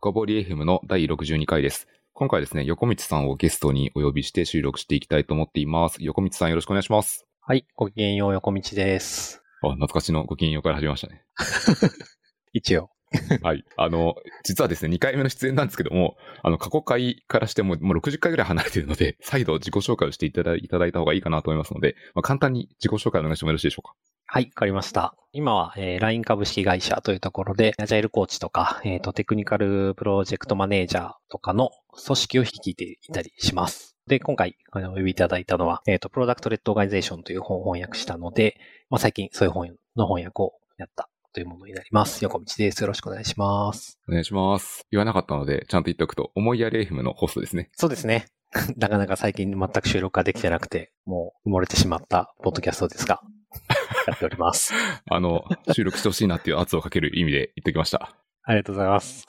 深掘り FM の第62回です。今回ですね、横道さんをゲストにお呼びして収録していきたいと思っています。横道さんよろしくお願いします。はい、ごきげんよう、横道です。あ、懐かしのごきげんようから始めましたね。一応。はい。あの、実はですね、2回目の出演なんですけども、あの、過去回からしてももう60回ぐらい離れているので、再度自己紹介をしていただいただいた方がいいかなと思いますので、まあ、簡単に自己紹介お願いしてもよろしいでしょうか。はい、わかりました。今は、えー LINE 株式会社というところで、アジャイルコーチとか、えっ、と、テクニカルプロジェクトマネージャーとかの組織を率いていたりします。で、今回、お呼びいただいたのは、えっ、と、プロダクトレッドオーガニゼーションという本を翻訳したので、まあ、最近そういう本の翻訳をやったというものになります。横道です。よろしくお願いします。お願いします。言わなかったので、ちゃんと言っておくと、思いやり FM のホストですね。そうですね。なかなか最近全く収録ができてなくて、もう埋もれてしまったポッドキャストですが、やっております。あの、収録してほしいなっていう圧をかける意味で言っておきました。ありがとうございます。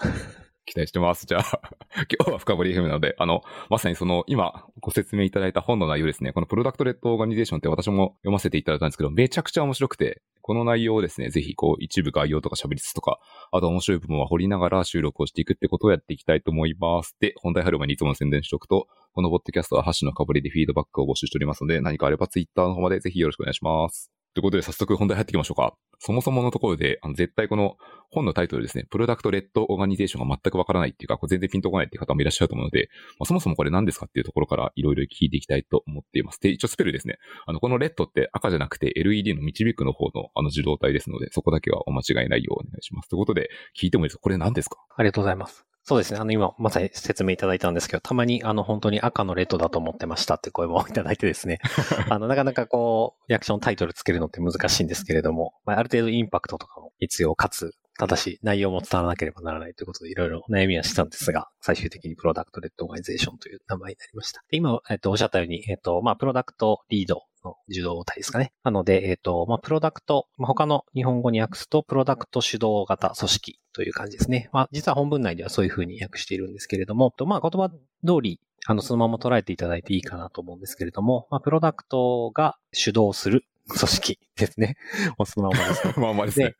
期待してます。じゃあ、今日は深掘り FM なので、あの、まさにその、今ご説明いただいた本の内容ですね。このプロダクトレッドオーガニゼーションって私も読ませていただいたんですけど、めちゃくちゃ面白くて、この内容をですね、ぜひこう、一部概要とか喋りつつとか、あと面白い部分は掘りながら収録をしていくってことをやっていきたいと思います。で、本題入る前にいつもの宣伝しておくと、このポッドキャストはハッシュのかぶりでフィードバックを募集しておりますので、何かあればツイッターの方までぜひよろしくお願いします。ということで、早速本題入っていきましょうか。そもそものところで、あの絶対この本のタイトルですね、プロダクトレッドオーガニゼーションが全くわからないっていうか、これ全然ピンとこないっていう方もいらっしゃると思うので、まあ、そもそもこれ何ですかっていうところからいろいろ聞いていきたいと思っています。で、一応スペルですね。あの、このレッドって赤じゃなくて LED の導くの方のあの受動体ですので、そこだけはお間違いないようお願いします。ということで、聞いてもいいですか？これ何ですか？ありがとうございます。そうですね。あの、今、まさに説明いただいたんですけど、たまに、あの、本当に赤のレッドだと思ってましたって声もいただいてですね。あの、なかなかこう、リアクションタイトルつけるのって難しいんですけれども、まあ、ある程度インパクトとかも必要かつ、ただし、内容も伝わらなければならないということで、いろいろ悩みはしたんですが、最終的にプロダクトレッドオーガニゼーションという名前になりました。で今、えっと、おっしゃったように、えっと、まあ、プロダクトリードの受動体ですかね。なので、えっと、まあ、プロダクト、まあ、他の日本語に訳すと、プロダクト主導型組織という感じですね。まあ、実は本文内ではそういうふうに訳しているんですけれども、とまあ、言葉通り、あの、そのまま捉えていただいていいかなと思うんですけれども、まあ、プロダクトが主導する組織ですね。もうそのままですね。まあまあですね。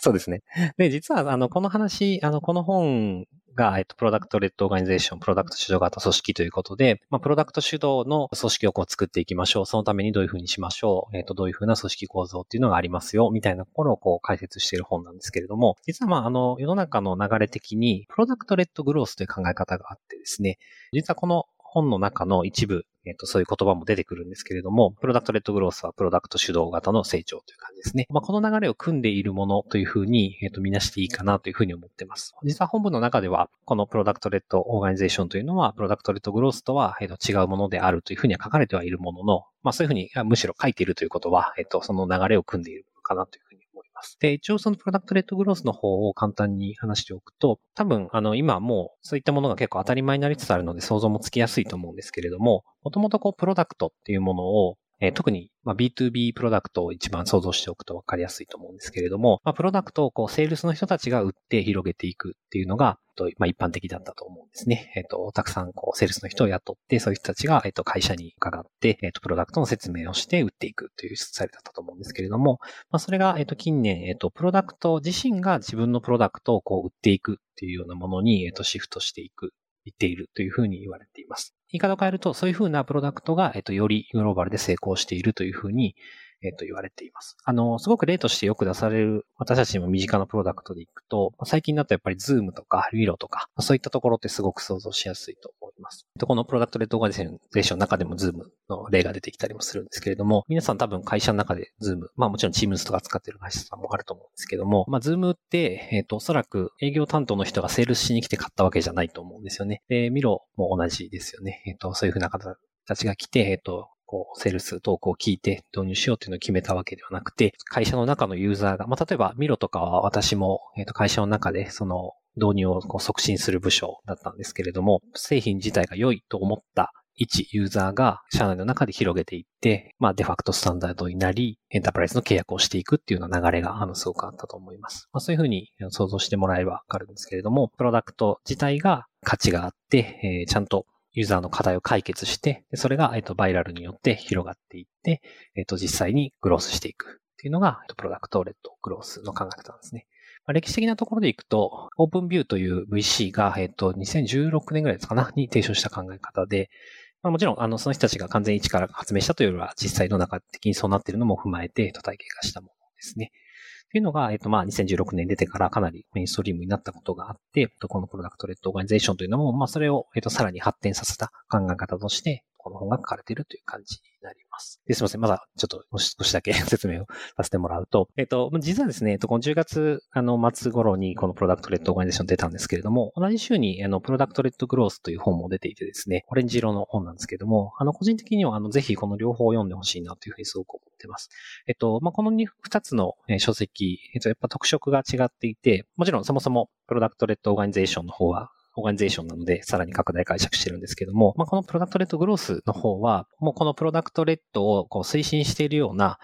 そうですね。で、実は、あの、この話、あの、この本が、えっと、 Product-Led Organization、プロダクト主導型組織ということで、まあ、プロダクト主導の組織をこう作っていきましょう。そのためにどういうふうにしましょう。えっと、どういうふうな組織構造っていうのがありますよ。みたいなところをこう解説している本なんですけれども、実はまあ、あの、世の中の流れ的に、 Product-Led Growth という考え方があってですね、実はこの本の中の一部、えっ、と、そういう言葉も出てくるんですけれども、 Product-Led Growth はプロダクト主導型の成長という感じですね。まあ、この流れを汲んでいるものというふうに、えっ、と、見なしていいかなというふうに思っています。実は本文の中では、この Product-Led Organization というのは、 Product-Led Growth とは、えっ、と、違うものであるというふうには書かれてはいるものの、まあ、そういうふうに、むしろ書いているということは、えっ、と、その流れを汲んでいるのかなというふうにます。で、一応その Product-Led Growth の方を簡単に話しておくと、多分、あの、今もうそういったものが結構当たり前になりつつあるので想像もつきやすいと思うんですけれども、もともとこう、プロダクトっていうものを、えー特に、まあ、B2B プロダクトを一番想像しておくと分かりやすいと思うんですけれども、まあ、プロダクトをこう、セールスの人たちが売って広げていくっていうのが、とまあ、一般的だったと思うんですね。えっ、と、たくさんこう、セールスの人を雇って、そういう人たちが、えっ、と、会社に伺って、えっ、と、プロダクトの説明をして売っていくというスタイルだったと思うんですけれども、まあ、それが、えっ、と、近年、えっ、と、プロダクト自身が自分のプロダクトをこう、売っていくっていうようなものに、えっ、と、シフトしていく言っているというふうに言われています。言い方を変えると、そういうふうなプロダクトが、えっと、よりグローバルで成功しているというふうに、えっと、言われています。あの、すごく例としてよく出される、私たちにも身近なプロダクトでいくと、最近だとやっぱり Zoom とか Miro とか、そういったところってすごく想像しやすいと。このプロダクトレッドオーガニゼーションの中でも Zoom の例が出てきたりもするんですけれども、皆さん多分会社の中で Zoom、まあもちろん Teams とか使ってる会社さんもあると思うんですけども、まあ Zoom って、えっ、と、おそらく営業担当の人がセールスしに来て買ったわけじゃないと思うんですよね。で、Miro も同じですよね。えっ、と、そういうふうな方たちが来て、えっ、と、こう、セールストークを聞いて導入しようっていうのを決めたわけではなくて、会社の中のユーザーが、まあ、例えばミロとかは私も、えっ、と、会社の中でその導入をこう促進する部署だったんですけれども、製品自体が良いと思った一ユーザーが社内の中で広げていって、まあデファクトスタンダードになり、エンタープライズの契約をしていくっていうような流れがあのすごくあったと思います。まあそういうふうに想像してもらえばわかるんですけれども、プロダクト自体が価値があって、えーちゃんとユーザーの課題を解決して、それが、バイラルによって広がっていって、えっと、実際にグロースしていくっていうのが、プロダクトレッドグロースの考え方なんですね。まあ、歴史的なところでいくと、オープンビューという VC が、えっ、と、2016年ぐらいですかな、に提唱した考え方で、まあ、もちろん、あの、その人たちが完全一から発明したというよりは、実際の中的にそうなっているのも踏まえて、体系化したものですね。というのが、えっと、まあ、2016年出てからかなりメインストリームになったことがあって、このプロダクトレッドオーガニゼーションというのも、まあ、それを、えっと、さらに発展させた考え方として、この本が書かれているという感じになります。ですいません。まだちょっと少しだけ説明をさせてもらうと、えっと、実はですね、この10月あの末頃にこの Product-Led Organization 出たんですけれども、同じ週にあの Product-Led Growth という本も出ていてですね、オレンジ色の本なんですけれども、あの個人的にはあのぜひこの両方を読んでほしいなというふうにすごく思ってます。えっと、まあ、この 2, 2つの書籍、えっと、やっぱ特色が違っていて、もちろんそもそも Product-Led Organization の方は Organization なので、さらに拡大解釈してるんですけども、まあ、この Product-Led Growth の方は、もうこの Product-Led をこう推進しているような、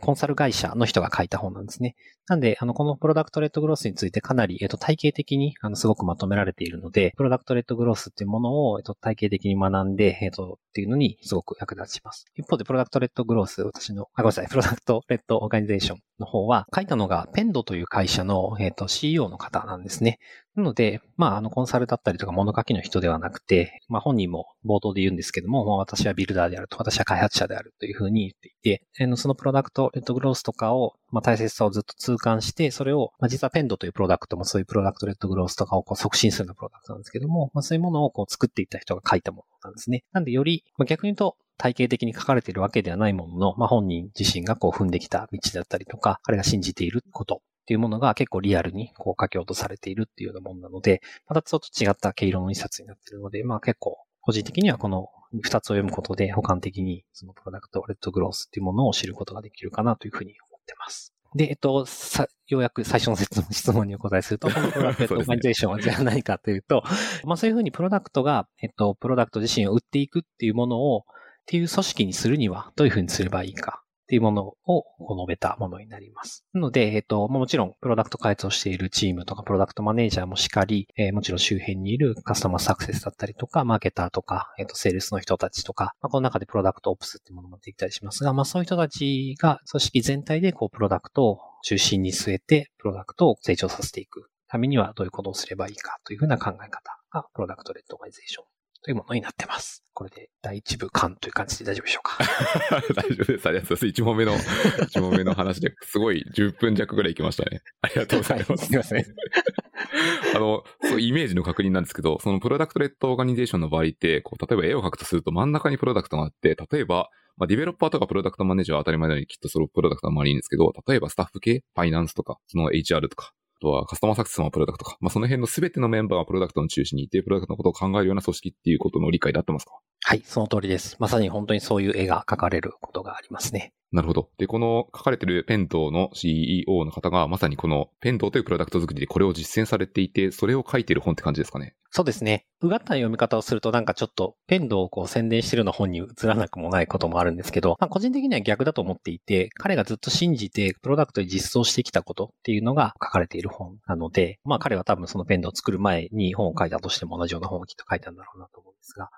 コンサル会社の人が書いた本なんですね。なんで、あの、この Product-Led Growth についてかなり、えっと、体系的に、あの、すごくまとめられているので、 Product-Led Growth っていうものを、えっと、体系的に学んで、えっと、っていうのにすごく役立ちます。一方で、 Product-Led Growth、私の、あ、ごめんなさい、 Product-Led Organization の方は、書いたのが、 Pendo という会社の、えっと、CEO の方なんですね。なので、まあ、あの、コンサルだったりとか物書きの人ではなくて、まあ、本人も冒頭で言うんですけども、まあ、私は builder であると、私は開発者であるというふうに言っていて、そのプロダクト、レッドグロースとかを、まあ、大切さをずっと痛感して、それを、まあ、実はペンドというプロダクトもそういうプロダクトレッドグロースとかをこう促進するようなプロダクトなんですけども、まあ、そういうものをこう作っていった人が書いたものなんですね。なんで、より、まあ、逆に言うと、体系的に書かれているわけではないものの、まあ、本人自身がこう踏んできた道だったりとか、彼が信じていることっていうものが結構リアルにこう書き落とされているっていうようなものなので、またちょっと違った毛色の一冊になっているので、まあ結構個人的にはこの二つを読むことで、補完的にそのプロダクトレッドグロースっていうものを知ることができるかなというふうに思ってます。で、えっと、さ、ようやく最初の質問にお答えすると、このプロダクトオーガニゼーションはじゃないかというと、まあそういうふうにプロダクトが、えっと、プロダクト自身を売っていくっていうものを、っていう組織にするにはどういうふうにすればいいかっていうものを述べたものになります。なので、えっと、もちろん、プロダクト開発をしているチームとか、プロダクトマネージャーもしかり、えー、もちろん周辺にいるカスタマーサクセスだったりとか、マーケターとか、えっと、セールスの人たちとか、まあ、この中でプロダクトオプスっていうものもできたりしますが、まあ、そういう人たちが組織全体で、こう、プロダクトを中心に据えて、プロダクトを成長させていくためにはどういうことをすればいいかというふうな考え方が、 Product-Led Organization というものになってます。これで第一部完という感じで大丈夫でしょうか？大丈夫です。ありがとうございます。1問目の、1問目の話ですごい10分弱ぐらいいきましたね。ありがとうございます。はい、すみません。あの、そう、イメージの確認なんですけど、その Product-Led Organization の場合って、こう、例えば絵を描くとすると真ん中にプロダクトがあって、例えば、まあ、ディベロッパーとかプロダクトマネージャーは当たり前のようにきっとそのプロダクトはまりいいんですけど、例えばスタッフ系、ファイナンスとか、その HR とか、あとはカスタマーサクセスのプロダクトか。まあ、その辺の全てのメンバーがプロダクトの中心にいて、プロダクトのことを考えるような組織っていうことの理解であってますか？はい、その通りです。まさに本当にそういう絵が描かれることがありますね。なるほど。で、この書かれてるペントの CEO の方が、まさにこのペントというプロダクト作りでこれを実践されていて、それを書いてる本って感じですかね。そうですね。うがった読み方をするとなんかちょっとペンドをこう宣伝してるの本に映らなくもないこともあるんですけど、まあ、個人的には逆だと思っていて、彼がずっと信じてプロダクトに実装してきたことっていうのが書かれている本なので、まあ彼は多分そのペンドを作る前に本を書いたとしても同じような本をきっと書いたんだろうなと思うんですが、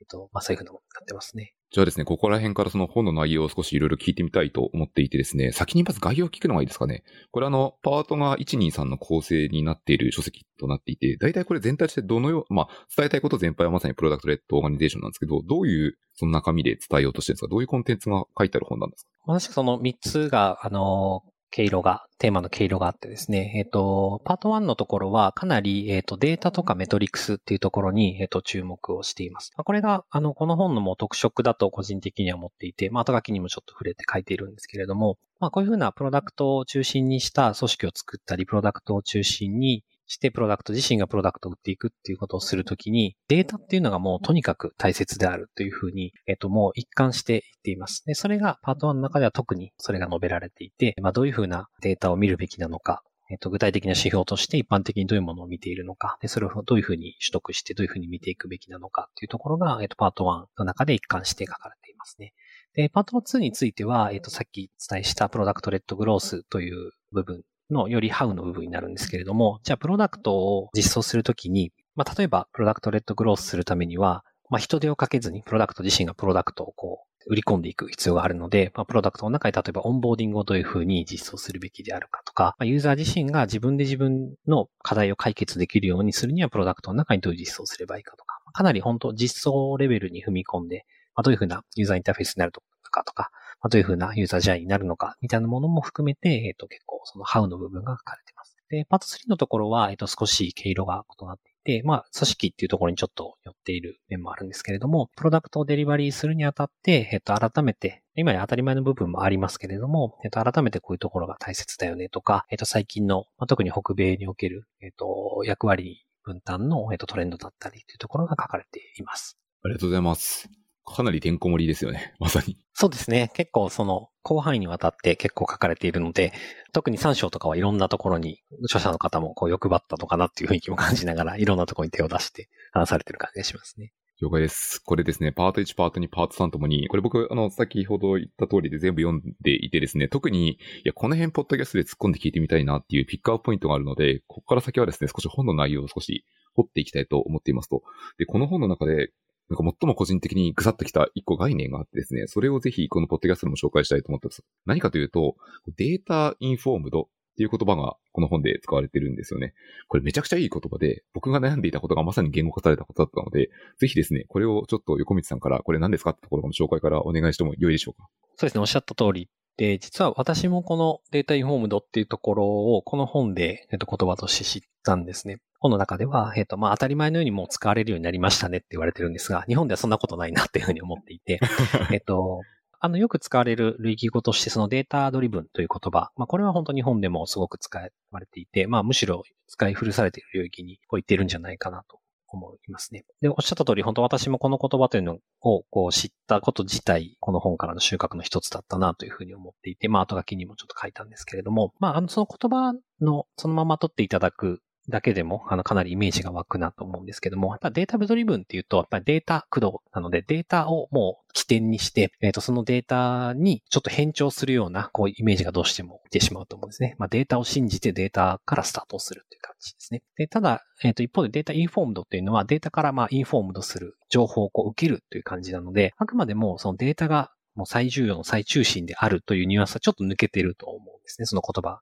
えっと、まあそういうふうなものになってますね。じゃあですね、ここら辺からその本の内容を少しいろいろ聞いてみたいと思っていてですね、先にまず概要を聞くのがいいですかね。これあの、パートが123の構成になっている書籍となっていて、大体これ全体としてどのよう、まあ、伝えたいこと全般はまさにプロダクトレッドオーガニゼーションなんですけど、どういうその中身で伝えようとしてるんですか？どういうコンテンツが書いてある本なんですか？私その3つが、あの、毛色が、テーマの毛色があってですね、えっ、と、パート1のところはかなり、えっ、と、データとかメトリクスっていうところに、えっ、と、注目をしています。これが、あの、この本のもう特色だと個人的には思っていて、まあ、後書きにもちょっと触れて書いているんですけれども、まあ、こういうふうなプロダクトを中心にした組織を作ったり、プロダクトを中心にして、プロダクト自身がプロダクトを売っていくっていうことをするときに、データっていうのがもうとにかく大切であるというふうに、えっと、もう一貫して言っています。で、それがパート1の中では特にそれが述べられていて、まあ、どういうふうなデータを見るべきなのか、えっと、具体的な指標として一般的にどういうものを見ているのか、で、それをどういうふうに取得してどういうふうに見ていくべきなのかっていうところが、えっと、パート1の中で一貫して書かれていますね。で、パート2については、えっと、さっきお伝えしたプロダクトレッドグロースという部分のより how の部分になるんですけれども、じゃあプロダクトを実装するときに、まあ、例えば Product-Led Growth するためには、まあ、人手をかけずにプロダクト自身がプロダクトをこう売り込んでいく必要があるので、まあ、プロダクトの中に例えばオンボーディングをどういうふうに実装するべきであるかとか、まあ、ユーザー自身が自分で自分の課題を解決できるようにするには、プロダクトの中にどういう実装すればいいかとか、かなり本当実装レベルに踏み込んで、まあ、どういうふうなユーザーインターフェースになるとかとか、まあ、どういうふうなユーザージャーになるのか、みたいなものも含めて、えっ、と、結構その How の部分が書かれています。で、パート3のところは、えっ、と、少し毛色が異なっていて、まあ、組織っていうところにちょっと寄っている面もあるんですけれども、プロダクトをデリバリーするにあたって、えっ、と、改めて、今や当たり前の部分もありますけれども、えっ、と、改めてこういうところが大切だよねとか、えっ、と、最近の、まあ、特に北米における、えっ、と、役割分担の、えっ、と、トレンドだったりというところが書かれています。ありがとうございます。かなりてんこ盛りですよね。まさに。そうですね。結構その、広範囲にわたって結構書かれているので、特に3章とかはいろんなところに、著者の方もこう欲張ったのかなっていう雰囲気も感じながら、いろんなところに手を出して話されてる感じがしますね。了解です。これですね、パート1、パート2、パート3ともに、これ僕、あの、先ほど言った通りで全部読んでいてですね、特に、いや、この辺、ポッドキャストで突っ込んで聞いてみたいなっていうピックアップポイントがあるので、ここから先はですね、少し本の内容を少し掘っていきたいと思っていますと。で、この本の中で、なんか最も個人的にグサッときた一個概念があってですね、それをぜひこのポッドキャストでも紹介したいと思ってます。何かというと、データインフォームドっていう言葉がこの本で使われてるんですよね。これめちゃくちゃいい言葉で、僕が悩んでいたことがまさに言語化されたことだったので、ぜひですね、これをちょっと横道さんからこれ何ですかってところの紹介からお願いしても良いでしょうか？そうですね、おっしゃった通りで、実は私もこのデータインフォームドっていうところをこの本で、えっと、言葉として知ったんですね。本の中では、えっと、まあ、当たり前のようにもう使われるようになりましたねって言われてるんですが、日本ではそんなことないなっていうふうに思っていて、えっと、あの、よく使われる類義語として、そのデータドリブンという言葉。まあ、これは本当日本でもすごく使われていて、まあ、むしろ使い古されている領域に置いているんじゃないかなと思いますね。で、おっしゃった通り、本当私もこの言葉というのをこう知ったこと自体、この本からの収穫の一つだったなというふうに思っていて、まあ後書きにもちょっと書いたんですけれども、まああのその言葉のそのまま取っていただくだけでも、あの、かなりイメージが湧くなと思うんですけども、やっぱ data-driven っていうと、やっぱりデータ駆動なので、データをもう起点にして、えっ、ー、と、そのデータにちょっと偏重するような、こう、イメージがどうしても出てしまうと思うんですね。まあ、データを信じてデータからスタートするという感じですね。で、ただ、えっ、ー、と、一方で data-informed っていうのは、データからまあ、 informed する情報をこう受けるという感じなので、あくまでもそのデータがもう最重要の最中心であるというニュアンスはちょっと抜けてると思うんですね。その言葉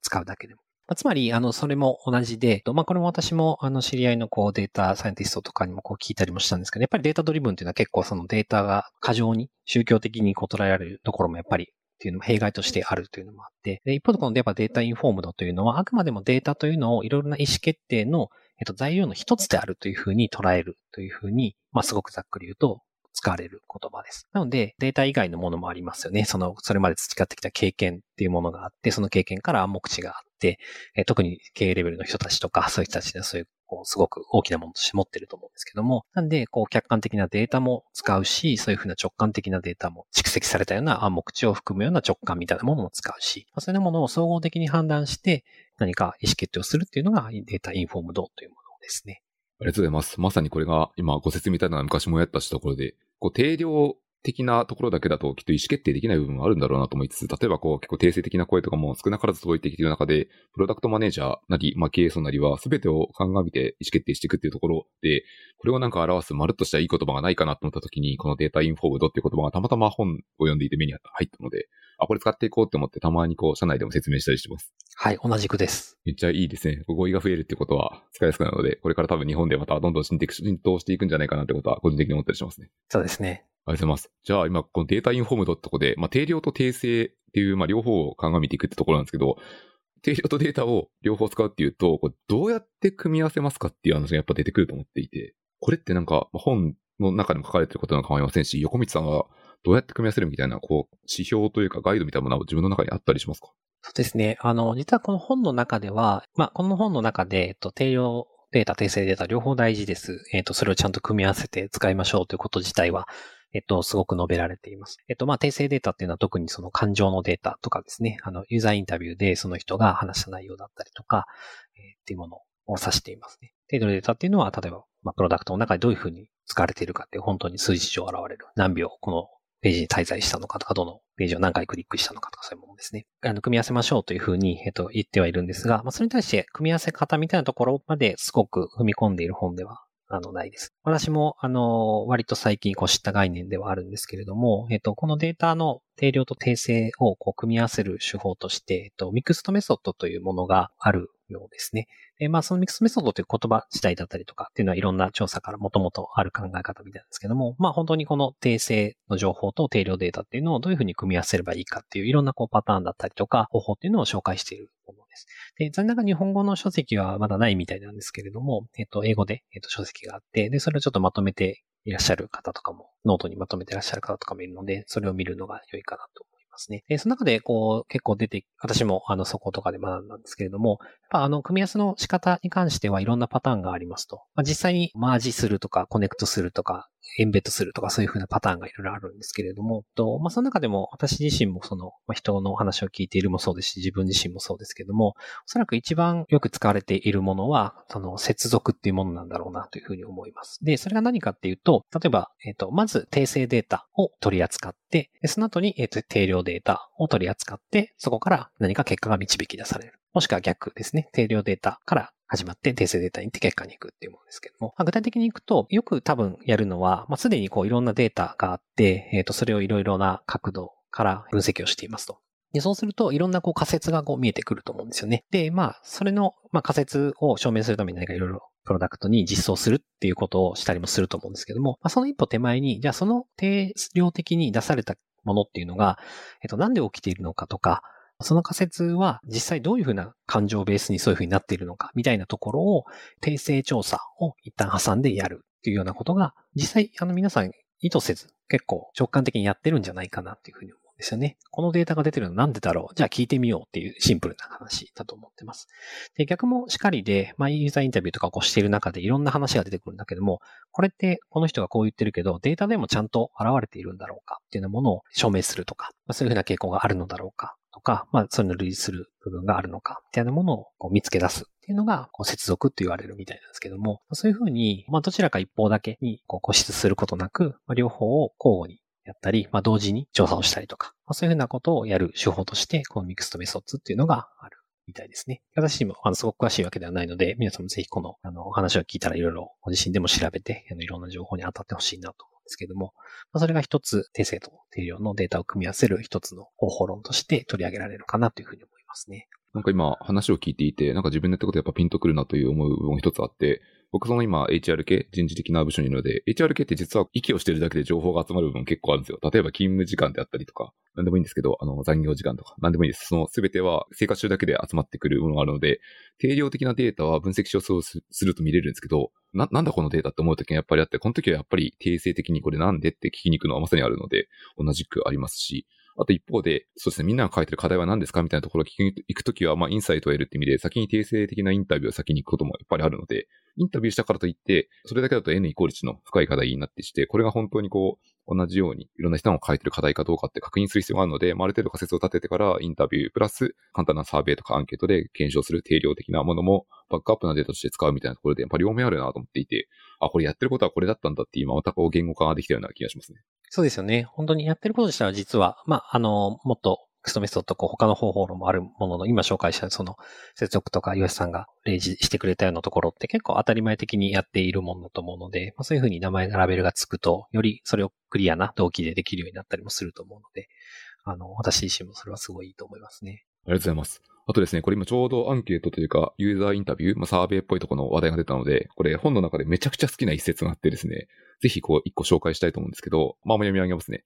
使うだけでも。つまり、あの、それも同じで、まあ、これも私も、あの、知り合いのこう、データサイエンティストとかにもこう聞いたりもしたんですけど、やっぱりデータドリブンっていうのは結構そのデータが過剰に宗教的にこう捉えられるところもやっぱりっていうのも弊害としてあるというのもあって、で一方でこの data informed というのは、あくまでもデータというのをいろいろな意思決定の、えっと、材料の一つであるというふうに捉えるというふうに、まあ、すごくざっくり言うと、使われる言葉です。なので、データ以外のものもありますよね。その、それまで培ってきた経験っていうものがあって、その経験から暗黙知があって、え特に経営レベルの人たちとか、そういう人たちでそういう、こう、すごく大きなものとして持ってると思うんですけども、なんで、こう、客観的なデータも使うし、そういうふうな直感的なデータも蓄積されたような暗黙知を含むような直感みたいなものも使うし、そういうものを総合的に判断して、何か意思決定をするっていうのがデータインフォームドというものですね。ありがとうございます。まさにこれが今ご説明いただいたのは昔もやったしところで、こう定量的なところだけだときっと意思決定できない部分があるんだろうなと思いつつ、例えばこう結構定性的な声とかも少なからず届いてきている中で、プロダクトマネージャーなり、まあ経営層なりは全てを鑑みて意思決定していくっていうところで、これをなんか表すまるっとしたいい言葉がないかなと思った時に、このデータインフォームドっていう言葉がたまたま本を読んでいて目に入ったので、あ、これ使っていこうって思ってたまにこう社内でも説明したりしてます。はい、同じくです。めっちゃいいですね。語彙が増えるってことは使いやすくなるので、これから多分日本でまたどんどん浸透していくんじゃないかなってことは個人的に思ったりしますね。そうですね。ありがとうございます。じゃあ今、このデータインフォームドってとこで、まあ、定量と定性っていう、まあ、両方を鑑みていくってところなんですけど、定量とデータを両方使うっていうと、これどうやって組み合わせますかっていう話がやっぱ出てくると思っていて、これってなんか本の中でも書かれてることなのか構いませんし、横道さんはどうやって組み合わせるみたいな、こう、指標というかガイドみたいなものは自分の中にあったりしますか？そうですね。あの、実はこの本の中では、まあ、この本の中で、えっと、定量データ、定性データ両方大事です。えっと、それをちゃんと組み合わせて使いましょうということ自体は、えっと、すごく述べられています。えっと、まあ、訂正データっていうのは特にその感情のデータとかですね、あの、ユーザーインタビューでその人が話した内容だったりとか、えー、っていうものを指していますね。程度のデータっていうのは、例えば、まあ、プロダクトの中でどういうふうに使われているかって本当に数字上現れる。何秒このページに滞在したのかとか、どのページを何回クリックしたのかとか、そういうものですね。あの、組み合わせましょうというふうに、えっと、言ってはいるんですが、まあ、それに対して、組み合わせ方みたいなところまですごく踏み込んでいる本ではあの、ないです。私も、あの、割と最近こう知った概念ではあるんですけれども、えっと、このデータの定量と定性をこう組み合わせる手法として、えっと、 mixed method というものがあるようですね。で、まあ、その mixed method という言葉自体だったりとかっていうのはいろんな調査からもともとある考え方みたいなんですけども、まあ、本当にこの定性の情報と定量データっていうのをどういうふうに組み合わせればいいかっていういろんなこうパターンだったりとか方法っていうのを紹介しているものです。で、残念ながら日本語の書籍はまだないみたいなんですけれども、えっと、英語で、えっと、書籍があって、で、それをちょっとまとめていらっしゃる方とかも、ノートにまとめていらっしゃる方とかもいるので、それを見るのが良いかなと思いますね。で、その中で、こう、結構出て、私も、あの、そことかで学んだんですけれども、やっぱ、あの、組み合わせの仕方に関してはいろんなパターンがありますと。まあ、実際にマージするとか、コネクトするとか、エンベッドするとかそういうふうなパターンがいろいろあるんですけれども、と、まあ、その中でも私自身もその、まあ、人の話を聞いているもそうですし、自分自身もそうですけれども、おそらく一番よく使われているものは、その接続っていうものなんだろうなというふうに思います。で、それが何かっていうと、例えば、えっ、ー、と、まず定性データを取り扱って、その後に、えっ、ー、と、定量データを取り扱って、そこから何か結果が導き出される。もしくは逆ですね。定量データから始まって訂正データに行って結果に行くっていうものですけども、まあ、具体的に行くと、よく多分やるのは、まあ、すでにこういろんなデータがあって、えっ、ー、と、それをいろいろな角度から分析をしていますと。でそうすると、いろんなこう仮説がこう見えてくると思うんですよね。で、まあ、それの、まあ、仮説を証明するために何かいろいろプロダクトに実装するっていうことをしたりもすると思うんですけども、まあ、その一歩手前に、じゃあその定量的に出されたものっていうのが、えっと、なんで起きているのかとか、その仮説は実際どういうふうな感情をベースにそういうふうになっているのかみたいなところを訂正調査を一旦挟んでやるっていうようなことが実際あの皆さん意図せず結構直感的にやってるんじゃないかなっていうふうに思うんですよね。このデータが出てるのはなんでだろう？じゃあ聞いてみようっていうシンプルな話だと思ってます。で、逆もしかりで、まあ、ユーザーインタビューとかこうしている中でいろんな話が出てくるんだけども、これってこの人がこう言ってるけど、データでもちゃんと現れているんだろうかっていうようなものを証明するとか、まあ、そういうふうな傾向があるのだろうかとか、まあ、それの類似する部分があるのかみたいなものをこう見つけ出すっていうのが、こう接続って言われるみたいなんですけども、そういうふうに、まあ、どちらか一方だけにこう固執することなく、まあ、両方を交互にやったり、まあ、同時に調査をしたりとか、まあ、そういうふうなことをやる手法として、この mixed methods っていうのがあるみたいですね。私も、あの、すごく詳しいわけではないので、皆さんもぜひこの、あの、お話を聞いたらいろいろご自身でも調べて、あの、いろんな情報に当たってほしいなと思ですけども、まあ、それが一つ、定性と定量のデータを組み合わせる一つの方法論として取り上げられるかなというふうに思いますね。なんか今話を聞いていて、なんか自分でやったことやっぱピンとくるなという思う部分が一つあって、僕その今 HR 系、人事的な部署にいるので、HR 系って実は息をしてるだけで情報が集まる部分結構あるんですよ。例えば勤務時間であったりとか、なんでもいいんですけど、あの残業時間とか、なんでもいいです。その全ては生活中だけで集まってくるものがあるので、定量的なデータは分析しようすると見れるんですけど、な、なんだこのデータって思うときがやっぱりあって、この時はやっぱり定性的にこれなんでって聞きに行くのはまさにあるので、同じくありますし、あと一方で、そうですね、みんなが書いてる課題は何ですかみたいなところを聞きに行くときは、まあ、インサイトを得るって意味で、先に定性的なインタビューを先に行くこともやっぱりあるので、インタビューしたからといって、それだけだと N イコール1の深い課題になってして、これが本当にこう、同じようにいろんな人が書いてる課題かどうかって確認する必要があるので、まあ、ある程度仮説を立ててからインタビュープラス簡単なサーベイとかアンケートで検証する定量的なものもバックアップなデータとして使うみたいなところで、やっぱり両面あるなと思っていて、あ、これやってることはこれだったんだって今またこう言語化ができたような気がしますね。そうですよね。本当にやってることとしては実は、まあ、あの、もっとクストメソッドとこう他の方法論もあるものの、今紹介したその接続とか岩 s さんが例示してくれたようなところって結構当たり前的にやっているものだと思うので、まあ、そういうふうに名前がラベルがつくと、よりそれをクリアな動機でできるようになったりもすると思うので、あの、私自身もそれはすごいいいと思いますね。ありがとうございます。あとですね、これ今ちょうどアンケートというか、ユーザーインタビュー、まあ、サーベイっぽいところの話題が出たので、これ本の中でめちゃくちゃ好きな一節があってですね、ぜひこう一個紹介したいと思うんですけど、まあ、読み上げますね。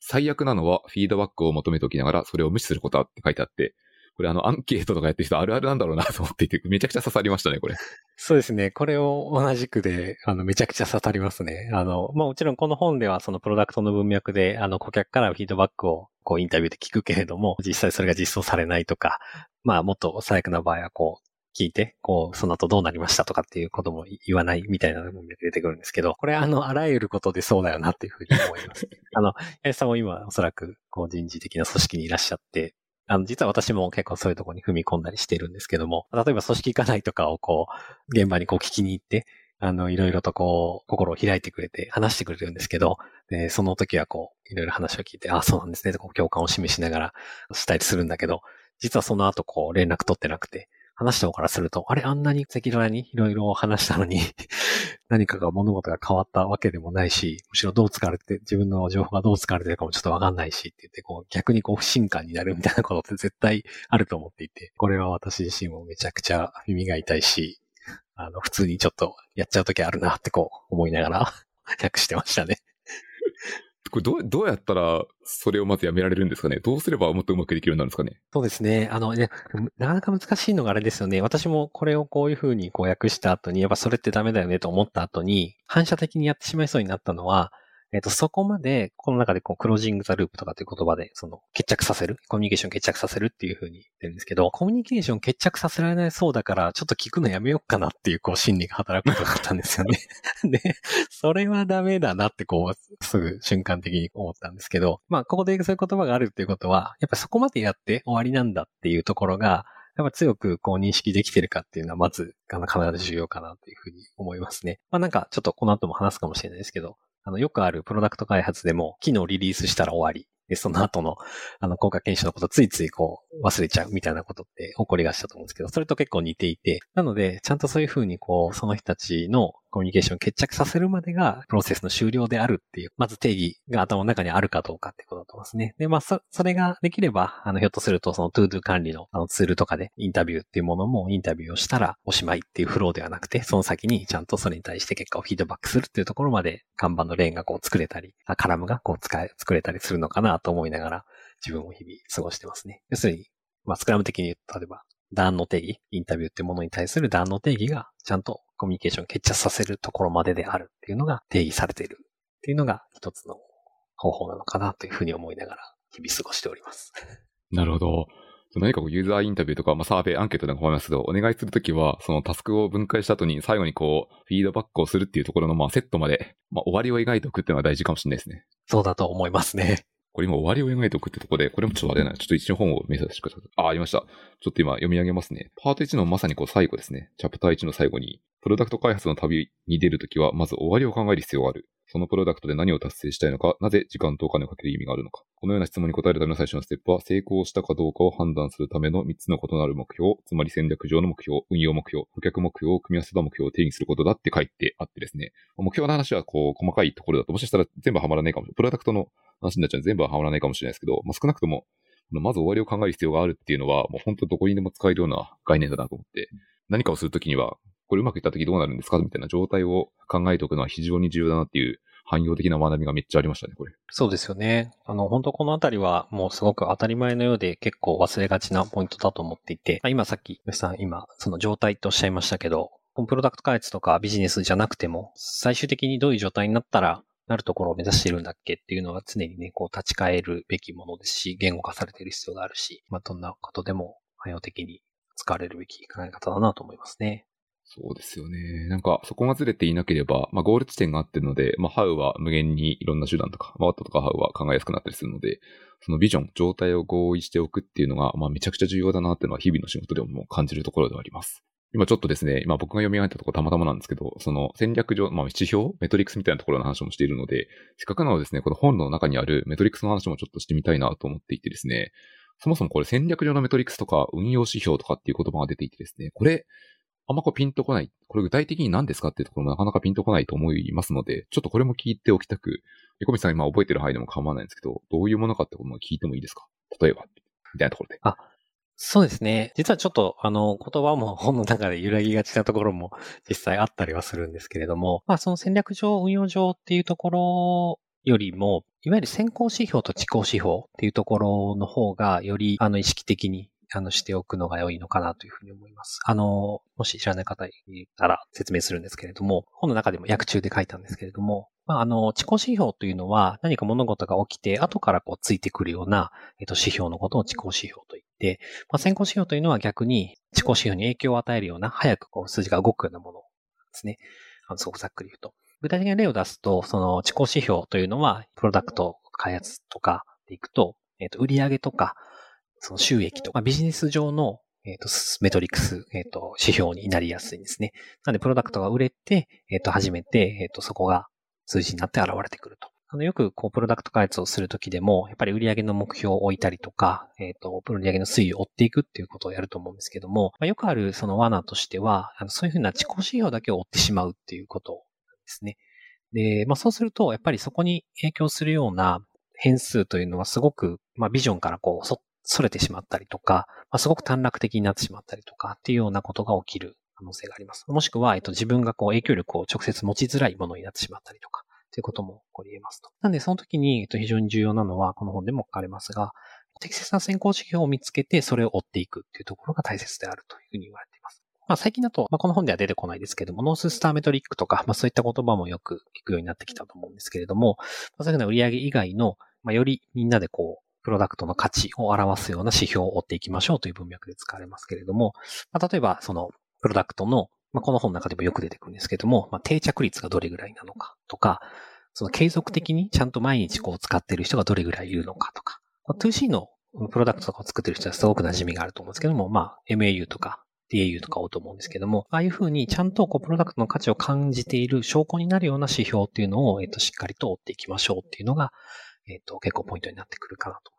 最悪なのはフィードバックを求めておきながらそれを無視することだって書いてあって、これあのアンケートとかやってる人あるあるなんだろうなと思っていて、めちゃくちゃ刺さりましたね、これ。そうですね。これを同じくで、あの、めちゃくちゃ刺さりますね。あの、まあもちろんこの本ではそのプロダクトの文脈で、あの、顧客からフィードバックをこうインタビューで聞くけれども、実際それが実装されないとか、まあもっと最悪な場合はこう、聞いて、こう、その後どうなりましたとかっていうことも言わないみたいなのが出てくるんですけど、これあの、あらゆることでそうだよなっていうふうに思います。あの、八重さんも今おそらく、こう、人事的な組織にいらっしゃって、あの、実は私も結構そういうとこに踏み込んだりしてるんですけども、例えば組織課題とかをこう、現場にこう聞きに行って、あの、いろいろとこう、心を開いてくれて話してくれるんですけど、でその時はこう、いろいろ話を聞いて、あ、そうなんですね、とこう共感を示しながらしたりするんだけど、実はその後こう、連絡取ってなくて、話した方からすると、あれ、あんなに赤裸々にいろいろ話したのに 何かが物事が変わったわけでもないし、むしろどう使われて、自分の情報がどう使われてるかもちょっとわかんないしって言って、こう逆にこう不信感になるみたいなことって絶対あると思っていて、これは私自身もめちゃくちゃ耳が痛いし、あの、普通にちょっとやっちゃうときあるなってこう思いながら 訳してましたね。これどう、どうやったら、それをまずやめられるんですかね？どうすればもっとうまくできるようになるんですかね？そうですね。あのね、なかなか難しいのがあれですよね。私もこれをこういうふうにこう訳した後に、やっぱそれってダメだよねと思った後に、反射的にやってしまいそうになったのは、えっ、と、そこまで、この中でこう、クロージングザループとかという言葉で、その、決着させる、コミュニケーション決着させるっていうふうに言ってるんですけど、コミュニケーション決着させられないそうだから、ちょっと聞くのやめようかなっていう、こう、心理が働くことがあったんですよね。で、それはダメだなって、こう、すぐ瞬間的に思ったんですけど、まあ、ここでそういう言葉があるっていうことは、やっぱそこまでやって終わりなんだっていうところが、やっぱ強くこう認識できてるかっていうのはまず、必ず重要かなというふうに思いますね。まあなんかちょっとこの後も話すかもしれないですけど、あの、よくあるプロダクト開発でも、機能リリースしたら終わり。で、その後の、あの、効果検証のことついついこう、忘れちゃうみたいなことって起こりがちだと思うんですけど、それと結構似ていて、なので、ちゃんとそういうふうにこう、その人たちのコミュニケーションを決着させるまでが、プロセスの終了であるっていう、まず定義が頭の中にあるかどうかってことだと思いますね。で、まあ、そ、それができれば、あの、ひょっとすると、その ToDo 管理のあのツールとかでインタビューっていうものもインタビューをしたらおしまいっていうフローではなくて、その先にちゃんとそれに対して結果をフィードバックするっていうところまで、看板のレーンがこう作れたり、カラムがこう使え、作れたりするのかなと思いながら、自分を日々過ごしてますね。要するに、まあ、スクラム的に言うと、例えば、段の定義、インタビューっていうものに対する段の定義が、ちゃんとコミュニケーションを決着させるところまでであるっていうのが定義されているっていうのが一つの方法なのかなというふうに思いながら日々過ごしております。なるほど。何かこうユーザーインタビューとか、まあ、サーベイ、アンケートなんか思いますけど、お願いするときは、そのタスクを分解した後に最後にこう、フィードバックをするっていうところの、まあ、セットまで、まあ、終わりを描いておくっていうのは大事かもしれないですね。そうだと思いますね。これ今終わりを描いておくってとこで、これもちょっとあれな、ちょっと一応本を見させてください。あ、ありました。ちょっと今読み上げますね。パート1のまさにこう最後ですね。チャプター1の最後に、プロダクト開発の旅に出るときは、まず終わりを考える必要がある。そのプロダクトで何を達成したいのか、なぜ時間とお金をかける意味があるのか。このような質問に答えるための最初のステップは、成功したかどうかを判断するための3つの異なる目標、つまり戦略上の目標、運用目標、顧客目標を組み合わせた目標を定義することだって書いてあってですね。目標の話はこう、細かいところだと、もしかしたら全部はまらないかもしれない。プロダクトの話になっちゃう全部ははまらないかもしれないですけど、まあ、少なくとも、まず終わりを考える必要があるっていうのは、もう本当どこにでも使えるような概念だなと思って、何かをするときには、これうまくいったときどうなるんですか？みたいな状態を考えておくのは非常に重要だなっていう汎用的な学びがめっちゃありましたね、これ。そうですよね。あの、本当このあたりはもうすごく当たり前のようで結構忘れがちなポイントだと思っていて、今さっき、吉さん今、その状態とおっしゃいましたけど、プロダクト開発とかビジネスじゃなくても、最終的にどういう状態になったら、なるところを目指しているんだっけっていうのは常にね、こう立ち返るべきものですし、言語化されている必要があるし、まあ、どんなことでも汎用的に使われるべき考え方だなと思いますね。そうですよね。なんか、そこがずれていなければ、まあ、ゴール地点があってるので、まあ、ハウは無限にいろんな手段とか、ワットとかハウは考えやすくなったりするので、そのビジョン、状態を合意しておくっていうのが、まあ、めちゃくちゃ重要だなっていうのは日々の仕事でも感じるところではあります。今ちょっとですね、今僕が読み上げたとこたまたまなんですけど、その戦略上、まあ指標メトリックスみたいなところの話もしているので、せっかくなのでですね、この本の中にあるメトリックスの話もちょっとしてみたいなと思っていてですね、そもそもこれ戦略上のメトリックスとか運用指標とかっていう言葉が出ていてですね、これ、あんまこうピンとこない。これ具体的に何ですかっていうところもなかなかピンとこないと思いますので、ちょっとこれも聞いておきたく、横道さん今覚えてる範囲でも構わないんですけど、どういうものかってことも聞いてもいいですか？例えば、みたいなところで。あ、そうですね。実はちょっと、あの、言葉も本の中で揺らぎがちなところも実際あったりはするんですけれども、まあその戦略上、運用上っていうところよりも、いわゆる先行指標と遅行指標っていうところの方が、より、あの、意識的にあの、しておくのが良いのかなというふうに思います。あの、もし知らない方いたら説明するんですけれども、本の中でも訳中で書いたんですけれども、まあ、あの、遅行指標というのは何か物事が起きて後からこうついてくるような、えっと、指標のことを遅行指標と言って、まあ、先行指標というのは逆に遅行指標に影響を与えるような、早くこう数字が動くようなものですね。あの、すごくざっくり言うと。具体的な例を出すと、その遅行指標というのは、プロダクト開発とかでいくと、えっと、売上とか、その収益とか、ビジネス上の、えっ、と、メトリックス、えっ、と、指標になりやすいんですね。なので、プロダクトが売れて、えっ、と、初めて、えっ、と、そこが数字になって現れてくると。あの、よく、こう、プロダクト開発をするときでも、やっぱり売上の目標を置いたりとか、えっ、と、売上の推移を追っていくっていうことをやると思うんですけども、まあ、よくあるその罠としては、あのそういうふうな自己指標だけを追ってしまうっていうことですね。で、まあそうすると、やっぱりそこに影響するような変数というのはすごく、まあビジョンからこう、そ、それてしまったりとか、まあすごく短絡的になってしまったりとかっていうようなことが起きる可能性があります。もしくは、えっと、自分がこう影響力を直接持ちづらいものになってしまったりとか、ということも起こり得ますと。なんで、その時に、えっと、非常に重要なのは、この本でも書かれますが、適切な先行指標を見つけて、それを追っていくっていうところが大切であるというふうに言われています。まあ、最近だと、まあ、この本では出てこないですけども、ノーススターメトリックとか、まあ、そういった言葉もよく聞くようになってきたと思うんですけれども、まあ、そういうふうな売上以外の、まあ、よりみんなでこう、プロダクトの価値を表すような指標を追っていきましょうという文脈で使われますけれども、まあ、例えば、その、プロダクトの、まあ、この本の中でもよく出てくるんですけども、まあ、定着率がどれぐらいなのかとか、その継続的にちゃんと毎日こう使っている人がどれぐらいいるのかとか、ま 2C のプロダクトとかを作ってる人はすごく馴染みがあると思うんですけども、まあ、MAU とか DAU とか多いと思うんですけども、ああいうふうにちゃんとこうプロダクトの価値を感じている証拠になるような指標っていうのを、えっ、と、しっかりと追っていきましょうっていうのが、えっ、と、結構ポイントになってくるかなと。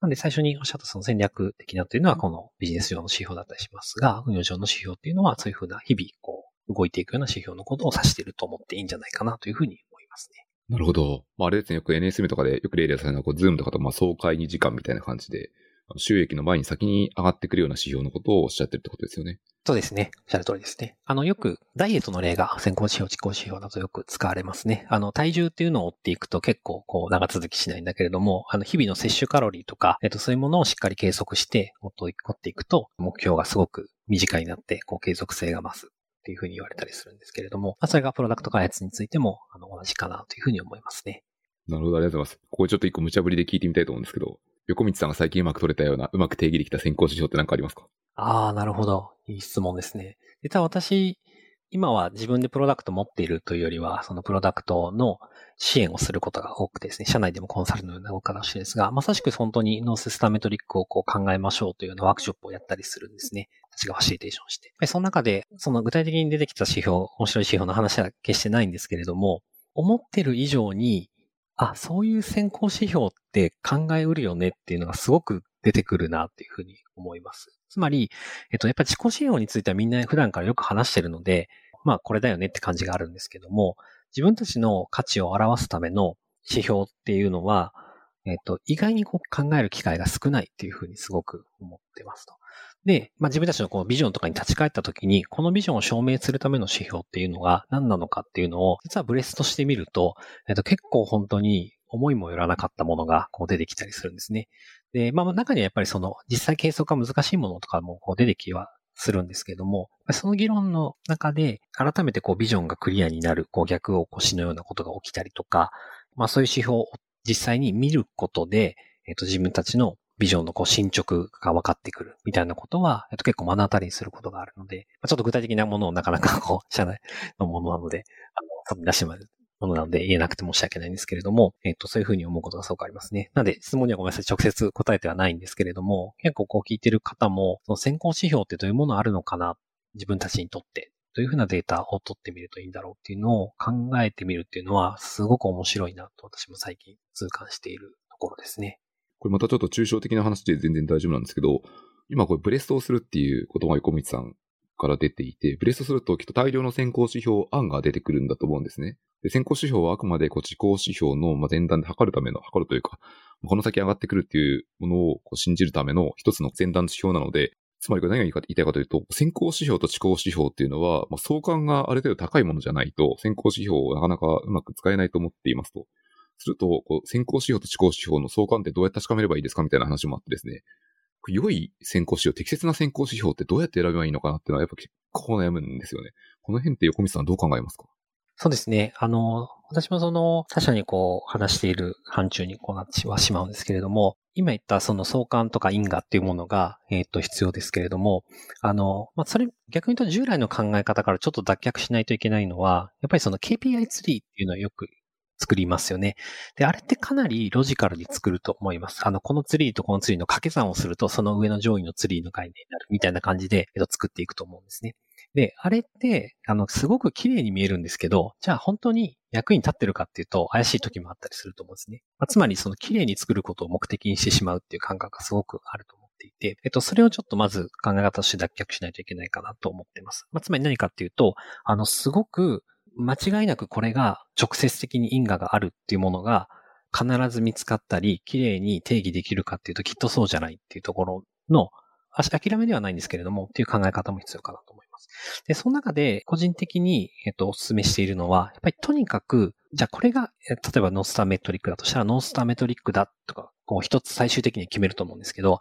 なんで最初におっしゃったその戦略的なというのはこのビジネス上の指標だったりしますが、運用上の指標っていうのはそういうふうな日々こう動いていくような指標のことを指していると思っていいんじゃないかなというふうに思いますね。なるほど。まあ、あれですね、よく NSM とかでよく例でされるのは、こう、ズームとかと、まあ、総会に時間みたいな感じで、収益の前に先に上がってくるような指標のことをおっしゃってるってことですよね。そうですね。おっしゃる通りですね。あの、よく、ダイエットの例が先行指標、実行指標だとよく使われますね。あの、体重っていうのを追っていくと結構、こう、長続きしないんだけれども、あの、日々の摂取カロリーとか、えっと、そういうものをしっかり計測して、追っていくと、目標がすごく短いなって、こう、継続性が増すっていうふうに言われたりするんですけれども、まあ、それがプロダクト開発についても、あの、同じかなというふうに思いますね。なるほど、ありがとうございます。ここちょっと一個無茶ぶりで聞いてみたいと思うんですけど、横道さんが最近うまく取れたような、うまく定義できた先行指標って何かありますか？ああ、なるほど。いい質問ですね。実は私、今は自分でプロダクト持っているというよりは、そのプロダクトの支援をすることが多くてですね、社内でもコンサルのような動きしですが、まさしく本当にノーススタメトリックをこう考えましょうというようなワークショップをやったりするんですね。私がファシリテーションして。その中で、その具体的に出てきた指標、面白い指標の話は決してないんですけれども、思ってる以上にあ、そういう先行指標って考えうるよねっていうのがすごく出てくるなっていうふうに思います。つまり、えっと、やっぱ自己指標についてはみんな普段からよく話してるので、まあこれだよねって感じがあるんですけども、自分たちの価値を表すための指標っていうのは、えっと、意外にこう考える機会が少ないっていうふうにすごく思ってますと。で、まあ、自分たちのこのビジョンとかに立ち返った時に、このビジョンを証明するための指標っていうのが何なのかっていうのを、実はブレスとしてみると、えっと、結構本当に思いもよらなかったものがこう出てきたりするんですね。で、まあ、中にはやっぱりその、実際計測が難しいものとかもこう出てきはするんですけども、その議論の中で、改めてこうビジョンがクリアになる、こう逆を腰のようなことが起きたりとか、まあそういう指標を実際に見ることで、えっ、と自分たちのビジョンのこう進捗が分かってくるみたいなことは、えっと、結構目の当たりにすることがあるので、まちょっと具体的なものをなかなかこう、社内のものなので、あの、飛び出してまでものなので言えなくて申し訳ないんですけれども、えっと、そういうふうに思うことがすごくありますね。なので、質問にはごめんなさい、直接答えてはないんですけれども、結構こう聞いてる方も、その先行指標ってどういうものあるのかな、自分たちにとって、どういうふうなデータを取ってみるといいんだろうっていうのを考えてみるっていうのは、すごく面白いなと私も最近痛感しているところですね。これまたちょっと抽象的な話で全然大丈夫なんですけど、今これブレストをするっていう言葉が横道さんから出ていて、ブレストするときっと大量の先行指標案が出てくるんだと思うんですね。で先行指標はあくまでこう自己指標の前段で測るための、測るというか、この先上がってくるっていうものをこう信じるための一つの前段指標なので、つまりこれ何が言いたいかというと、先行指標と遅行指標っていうのは、まあ、相関がある程度高いものじゃないと、先行指標をなかなかうまく使えないと思っていますと。すると、こう先行指標と遅行指標の相関ってどうやって確かめればいいですかみたいな話もあってですね。良い先行指標、適切な先行指標ってどうやって選べばいいのかなっていうのはやっぱ結構悩むんですよね。この辺って横道さんどう考えますか？そうですね。あの、私もその他社にこう話している範疇にこうなってはしまうんですけれども、今言ったその相関とか因果っていうものが、えっ、と、必要ですけれども、あの、まあ、それ、逆に言うと従来の考え方からちょっと脱却しないといけないのは、やっぱりその KPI ツリーっていうのはよく作りますよね。で、あれってかなりロジカルに作ると思います。あの、このツリーとこのツリーの掛け算をすると、その上の上位のツリーの概念になるみたいな感じで、えっと、作っていくと思うんですね。で、あれって、あの、すごく綺麗に見えるんですけど、じゃあ本当に役に立ってるかっていうと、怪しい時もあったりすると思うんですね。まあ、つまり、その綺麗に作ることを目的にしてしまうっていう感覚がすごくあると思っていて、えっと、それをちょっとまず考え方として脱却しないといけないかなと思っています。まあ、つまり何かっていうと、あの、すごく間違いなくこれが直接的に因果があるっていうものが必ず見つかったり、綺麗に定義できるかっていうときっとそうじゃないっていうところの、諦めではないんですけれども、っていう考え方も必要かなます。で、その中で個人的に、えっと、お勧めしているのは、やっぱりとにかく、じゃあこれが、例えばノースターメトリックだとしたら、ノースターメトリックだとか、こう一つ最終的に決めると思うんですけど、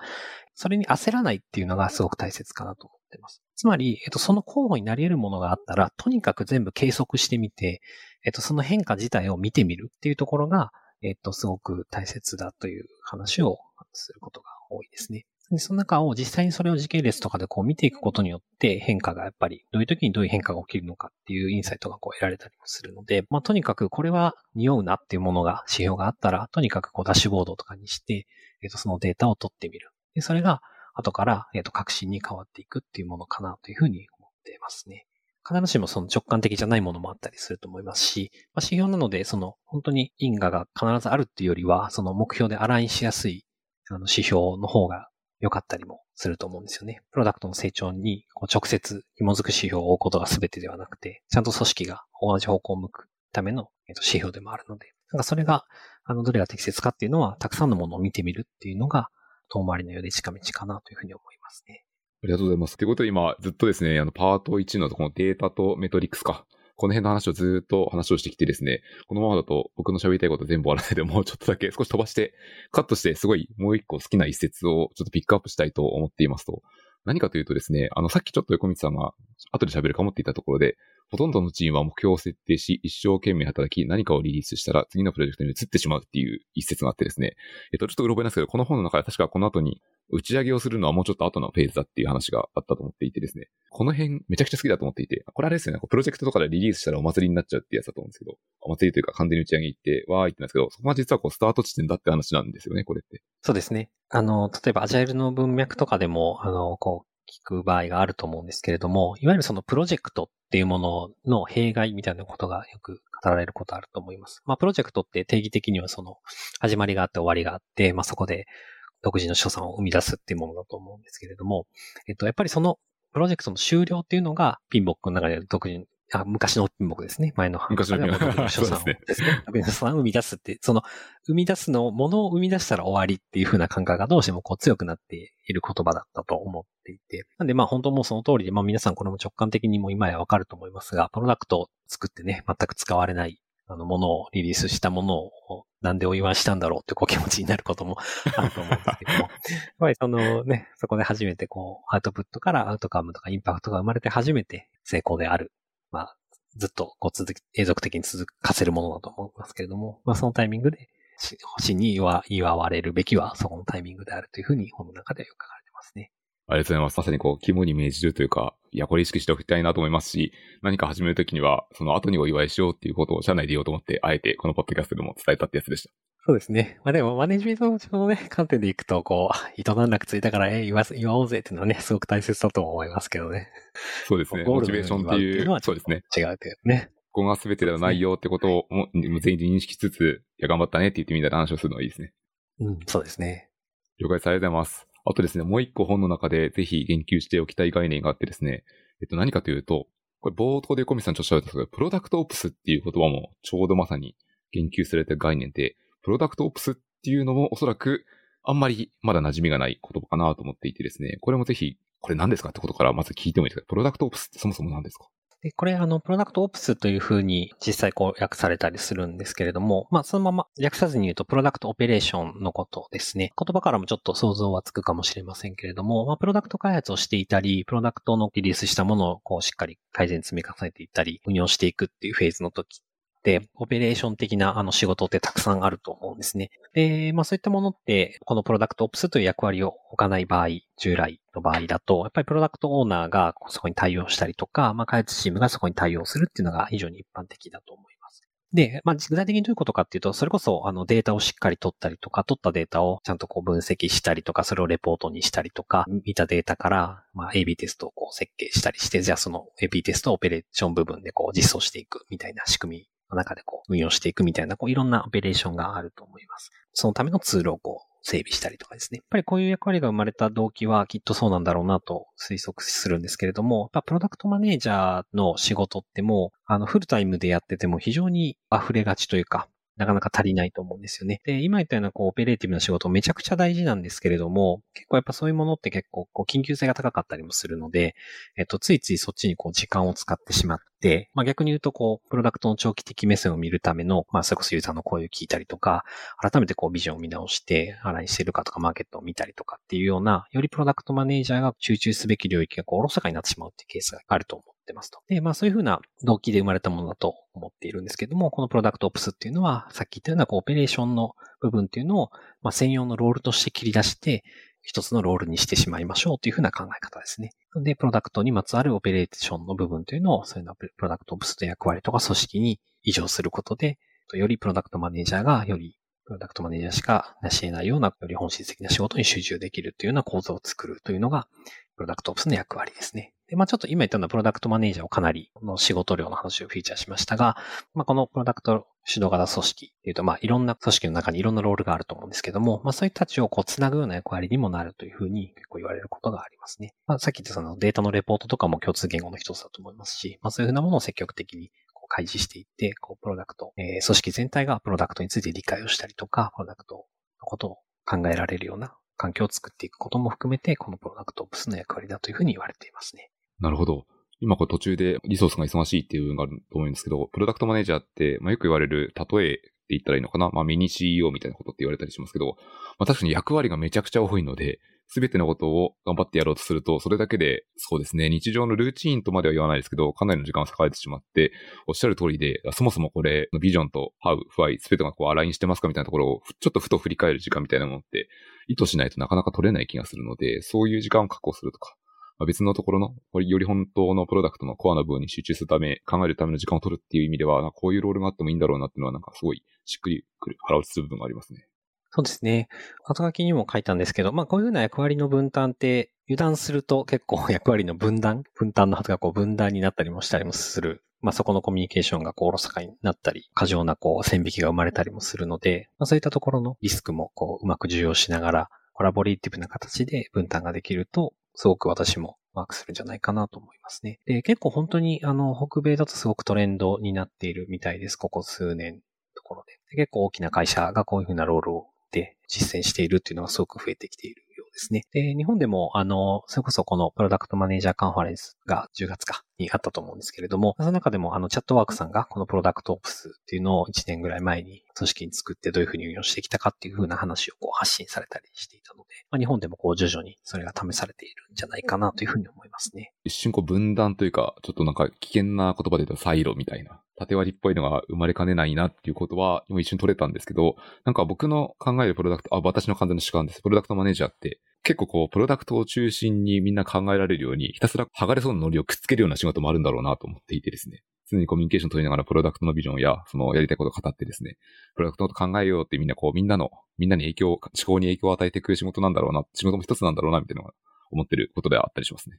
それに焦らないっていうのがすごく大切かなと思ってます。つまり、えっと、その候補になり得るものがあったら、とにかく全部計測してみて、えっと、その変化自体を見てみるっていうところが、えっと、すごく大切だという話をすることが多いですね。でその中を実際にそれを時系列とかでこう見ていくことによって変化がやっぱりどういう時にどういう変化が起きるのかっていうインサイトがこう得られたりもするので、まあとにかくこれは匂うなっていうものが指標があったら、とにかくこうダッシュボードとかにして、えっ、とそのデータを取ってみる。で、それが後から、えっ、と革新に変わっていくっていうものかなというふうに思っていますね。必ずしもその直感的じゃないものもあったりすると思いますし、まあ、指標なので、その本当に因果が必ずあるっていうよりは、その目標でアラインしやすいあの指標の方が良かったりもすると思うんですよね。プロダクトの成長にこう直接紐づく指標を追うことが全てではなくて、ちゃんと組織が同じ方向を向くための指標でもあるので、なんかそれが、あの、どれが適切かっていうのは、たくさんのものを見てみるっていうのが、遠回りのようで近道かなというふうに思いますね。ありがとうございます。ということで今、ずっとですね、あの、パート1のこのデータとメトリックスか。この辺の話をずっと話をしてきてですね、このままだと僕の喋りたいこと全部終わらないで、もうちょっとだけ少し飛ばして、カットして、すごいもう一個好きな一節をちょっとピックアップしたいと思っていますと、何かというとですね、あの、さっきちょっと横道さんが後で喋るかもっていたところで、ほとんどのチームは目標を設定し、一生懸命働き、何かをリリースしたら次のプロジェクトに移ってしまうっていう一節があってですね。えっと、ちょっとうろ覚えなんですけど、この本の中で確かこの後に打ち上げをするのはもうちょっと後のフェーズだっていう話があったと思っていてですね。この辺めちゃくちゃ好きだと思っていて、これあれですよね、プロジェクトとかでリリースしたらお祭りになっちゃうってやつだと思うんですけど、お祭りというか完全に打ち上げ行って、わーいってなんですけど、そこが実はこうスタート地点だって話なんですよね、これって。そうですね。あの、例えばアジャイルの文脈とかでも、あの、こう、聞く場合があると思うんですけれども、いわゆるそのプロジェクトっていうものの弊害みたいなことがよく語られることあると思います。まあ、プロジェクトって定義的にはその始まりがあって終わりがあって、まあ、そこで独自の所産を生み出すっていうものだと思うんですけれども、えっと、やっぱりそのプロジェクトの終了っていうのがピンボックの中で独自あ昔の品目ですね。前の昔の品目。所産ですね。所産を生み出すって、その、生み出すの、ものを生み出したら終わりっていう風な感覚がどうしてもこう強くなっている言葉だったと思っていて。なんでまあ本当もうその通りで、まあ皆さんこれも直感的にも今やわかると思いますが、プロダクトを作ってね、全く使われないあの、ものをリリースしたものを、なんでお祝いしたんだろうってこう気持ちになることもあると思うんですけども。やっぱりそのね、そこで初めてこう、アウトプットからアウトカムとかインパクトが生まれて初めて成功である。まあ、ずっとこう続き、永続的に続かせるものだと思いますけれども、まあそのタイミングで、星に祝われるべきはそこのタイミングであるというふうに本の中では書かれてますね。ありがとうございます。まさにこう、肝に銘じるというか、いや、これ意識しておきたいなと思いますし、何か始めるときには、その後にお祝いしようっていうことを社内で言おうと思って、あえてこのポッドキャストでも伝えたってやつでした。そうですね。まあでも、マネジメントのね、観点でいくと、こう、糸段落ついたから、え、祝祝おうぜっていうのはね、すごく大切だと思いますけどね。そうですね。モチベーションっていう、そうですね。違うというね。ここが全てではないよってことをも全員で認識しつつ、いや、頑張ったねって言ってみたいな話をするのはいいですね。うん、そうですね。了解です。ありがとうございます。あとですね、もう一個本の中でぜひ言及しておきたい概念があってですね、えっと何かというと、これ冒頭でコミさんちょっとおっしゃったんですけど、プロダクトオプスっていう言葉もちょうどまさに言及された概念で、プロダクトオプスっていうのもおそらくあんまりまだ馴染みがない言葉かなと思っていてですね、これもぜひ、これ何ですかってことからまず聞いてもいいですか？プロダクトオプスってそもそも何ですか？で、これ、あの、プロダクトオプスというふうに実際こう訳されたりするんですけれども、まあ、そのまま訳さずに言うと、プロダクトオペレーションのことですね。言葉からもちょっと想像はつくかもしれませんけれども、まあ、プロダクト開発をしていたり、プロダクトのリリースしたものをこうしっかり改善積み重ねていったり、運用していくっていうフェーズの時、オペレーション的なあの仕事ってたくさんあると思うんですね。で、まあそういったものって、このプロダクトオプスという役割を置かない場合、従来の場合だと、やっぱりプロダクトオーナーがそこに対応したりとか、まあ開発チームがそこに対応するっていうのが非常に一般的だと思います。で、まあ、具体的にどういうことかっていうと、それこそ、あの、データをしっかり取ったりとか、取ったデータをちゃんとこう分析したりとか、それをレポートにしたりとか、見たデータから、まあ、AB テストをこう設計したりして、じゃあその AB テストオペレーション部分でこう実装していくみたいな仕組み中でこう運用していくみたいな、こういろんなオペレーションがあると思います。そのためのツールをこう整備したりとかですね。やっぱりこういう役割が生まれた動機はきっとそうなんだろうなと推測するんですけれども、プロダクトマネージャーの仕事ってもう、あの、フルタイムでやってても非常に溢れがちというか、なかなか足りないと思うんですよね。で、今言ったようなこうオペレーティブな仕事めちゃくちゃ大事なんですけれども、結構やっぱそういうものって結構こう緊急性が高かったりもするので、えっと、ついついそっちにこう時間を使ってしまって、まあ逆に言うとこう、プロダクトの長期的目線を見るための、まあそれこそユーザーの声を聞いたりとか、改めてこうビジョンを見直して、アラインしてるかとかマーケットを見たりとかっていうような、よりプロダクトマネージャーが集中すべき領域がこうおろそかになってしまうっていうケースがあると思うってますと。で、まあそういうふうな動機で生まれたものだと思っているんですけども、このプロダクトオプスっていうのは、さっき言ったようなこうオペレーションの部分っていうのを、まあ、専用のロールとして切り出して、一つのロールにしてしまいましょうというふうな考え方ですね。で、プロダクトにまつわるオペレーションの部分というのを、そういうのプロダクトオプスの役割とか組織に移譲することで、よりプロダクトマネージャーがよりプロダクトマネージャーしか成し得ないような、より本質的な仕事に集中できるというような構造を作るというのが、プロダクトオプスの役割ですね。で、まあちょっと今言ったようなプロダクトマネージャーをかなりの仕事量の話をフィーチャーしましたが、まあこのプロダクト主導型組織っていうと、まあいろんな組織の中にいろんなロールがあると思うんですけども、まあそういう人たちをこう繋ぐような役割にもなるというふうに結構言われることがありますね。まあさっき言ったそのデータのレポートとかも共通言語の一つだと思いますし、まあそういうふうなものを積極的に開示していって、こうプロダクト、えー、組織全体がプロダクトについて理解をしたりとか、プロダクトのことを考えられるような環境を作っていくことも含めて、このプロダクトオプスの役割だというふうに言われていますね。なるほど。今これ途中でリソースが忙しいっていう部分があると思うんですけど、プロダクトマネージャーって、まあ、よく言われる、例えって言ったらいいのかな？まあミニ CEO みたいなことって言われたりしますけど、まあ確かに役割がめちゃくちゃ多いので、すべてのことを頑張ってやろうとすると、それだけで、そうですね、日常のルーチンとまでは言わないですけど、かなりの時間を割かれてしまって、おっしゃる通りで、そもそもこれ、ビジョンとハウ、ファイ、すべてがこうアラインしてますかみたいなところを、ちょっとふと振り返る時間みたいなものって、意図しないとなかなか取れない気がするので、そういう時間を確保するとか、まあ、別のところの、より本当のプロダクトのコアな部分に集中するため、考えるための時間を取るっていう意味では、こういうロールがあってもいいんだろうなっていうのは、なんかすごいしっくりくる、腹落ちする部分がありますね。そうですね。後書きにも書いたんですけど、まあこういうような役割の分担って油断すると結構役割の分断、分担のはずがこう分断になったりもしたりもする。まあそこのコミュニケーションがこうおろそかになったり、過剰なこう線引きが生まれたりもするので、まあそういったところのリスクもこううまく受容しながら、コラボレーティブな形で分担ができると、すごく私もワークするんじゃないかなと思いますね。で、結構本当にあの北米だとすごくトレンドになっているみたいです。ここ数年ところで。で結構大きな会社がこういうふうなロールをで実践しているっていうのがすごく増えてきているですね。で、日本でも、あの、それこそこのプロダクトマネージャーカンファレンスが10月かにあったと思うんですけれども、その中でも、あの、チャットワークさんがこのプロダクトオプスっていうのを1年ぐらい前に組織に作ってどういうふうに運用してきたかっていうふうな話をこう発信されたりしていたので、まあ、日本でもこう徐々にそれが試されているんじゃないかなというふうに思いますね。一瞬こう分断というか、ちょっとなんか危険な言葉で言うとサイロみたいな縦割りっぽいのが生まれかねないなっていうことは、今一瞬取れたんですけど、なんか僕の考えるプロダクト、あ、私の完全な主観です。プロダクトマネージャーって、結構こう、プロダクトを中心にみんな考えられるように、ひたすら剥がれそうなノリをくっつけるような仕事もあるんだろうなと思っていてですね。常にコミュニケーション取りながらプロダクトのビジョンや、そのやりたいことを語ってですね、プロダクトのこと考えようってみんなこう、みんなの、みんなに影響、思考に影響を与えていく仕事なんだろうな、仕事も一つなんだろうな、みたいなのが思ってることではあったりしますね。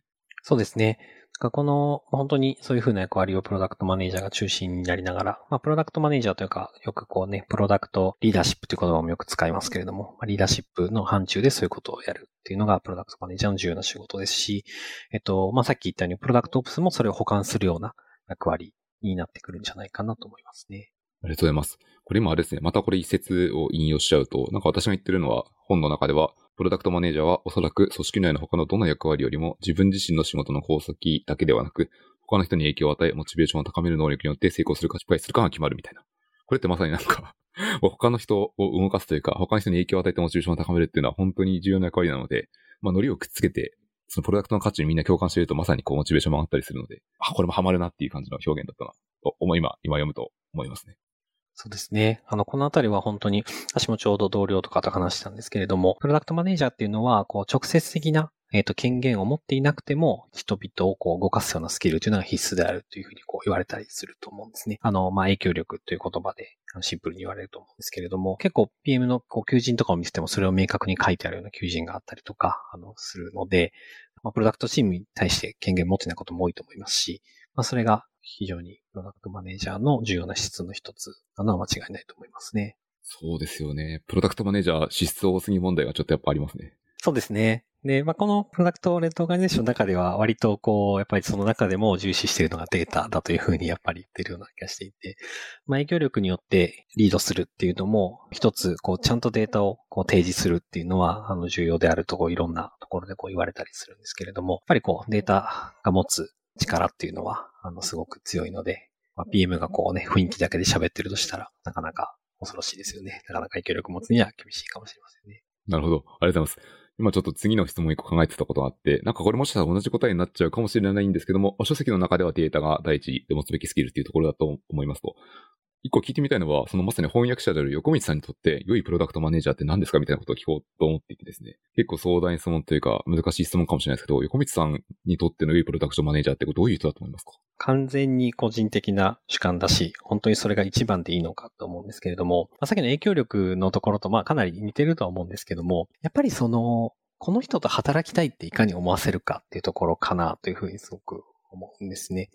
そうですね。この、本当にそういうふうな役割をプロダクトマネージャーが中心になりながら、まあ、プロダクトマネージャーというか、よくこうね、プロダクトリーダーシップという言葉もよく使いますけれども、まあ、リーダーシップの範疇でそういうことをやるっていうのが、プロダクトマネージャーの重要な仕事ですし、えっと、まあ、さっき言ったように、プロダクトオプスもそれを保管するような役割になってくるんじゃないかなと思いますね。ありがとうございます。これ今あれですね、またこれ一節を引用しちゃうと、なんか私が言ってるのは、本の中では、プロダクトマネージャーはおそらく組織内の他のどの役割よりも自分自身の仕事の功績だけではなく、他の人に影響を与え、モチベーションを高める能力によって成功するか失敗するかが決まるみたいな。これってまさになんか 他の人を動かすというか、他の人に影響を与えてモチベーションを高めるっていうのは本当に重要な役割なので、まあ、ノリをくっつけて、そのプロダクトの価値にみんな共感しているとまさにこうモチベーションも上がったりするので、あ、これもハマるなっていう感じの表現だったな、と思い、今、今読むと思いますね。そうですね。あの、このあたりは本当に、私もちょうど同僚とかと話したんですけれども、プロダクトマネージャーっていうのは、こう、直接的な、えっ、ー、と、権限を持っていなくても、人々をこう動かすようなスキルというのが必須であるというふうにこう言われたりすると思うんですね。あの、まあ、影響力という言葉でシンプルに言われると思うんですけれども、結構 PM のこう求人とかを見せてもそれを明確に書いてあるような求人があったりとか、あの、するので、まあ、プロダクトチームに対して権限持ってないことも多いと思いますし、まあ、それが非常にプロダクトマネージャーの重要な質の一つなのは間違いないと思いますね。そうですよね。プロダクトマネージャー、支出多すぎ問題がちょっとやっぱありますね。そうですね。で、まあ、このプロダクトレッドオーガニゼーションの中では割とこう、やっぱりその中でも重視しているのがデータだというふうにやっぱり言ってるような気がしていて、まあ、影響力によってリードするっていうのも、一つこう、ちゃんとデータをこう提示するっていうのは、あの、重要であるとこう、いろんなところでこう言われたりするんですけれども、やっぱりこう、データが持つ力っていうのは、あの、すごく強いので、まあ、PM がこうね、雰囲気だけで喋ってるとしたら、なかなか恐ろしいですよね。なかなか影響力持つには厳しいかもしれませんね。なるほど。ありがとうございます。今ちょっと次の質問一個考えてたことがあって、なんかこれもしかしたら同じ答えになっちゃうかもしれないんですけども、書籍の中ではデータが第一で持つべきスキルっていうところだと思いますと。一個聞いてみたいのは、そのまさに翻訳者である横道さんにとって良いプロダクトマネージャーって何ですかみたいなことを聞こうと思っていてですね。結構壮大な質問というか難しい質問かもしれないですけど、横道さんにとっての良いプロダクトマネージャーってどういう人だと思いますか？完全に個人的な主観だし、本当にそれが一番でいいのかと思うんですけれども、まあ、さっきの影響力のところとまあかなり似てるとは思うんですけども、やっぱりその、この人と働きたいっていかに思わせるかっていうところかなというふうにすごく思うんですね。